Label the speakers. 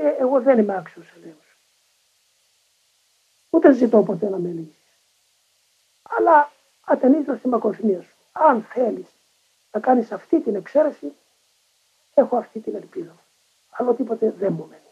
Speaker 1: Ε, εγώ δεν είμαι άξιος ελέος. Ούτε ζητώ ποτέ να με λύσεις. Αλλά ατενίζω στη μακροθυμία σου. Αν θέλεις να κάνεις αυτή την εξαίρεση, έχω αυτή την ελπίδα. Αλλά τίποτε δεν μου μένει.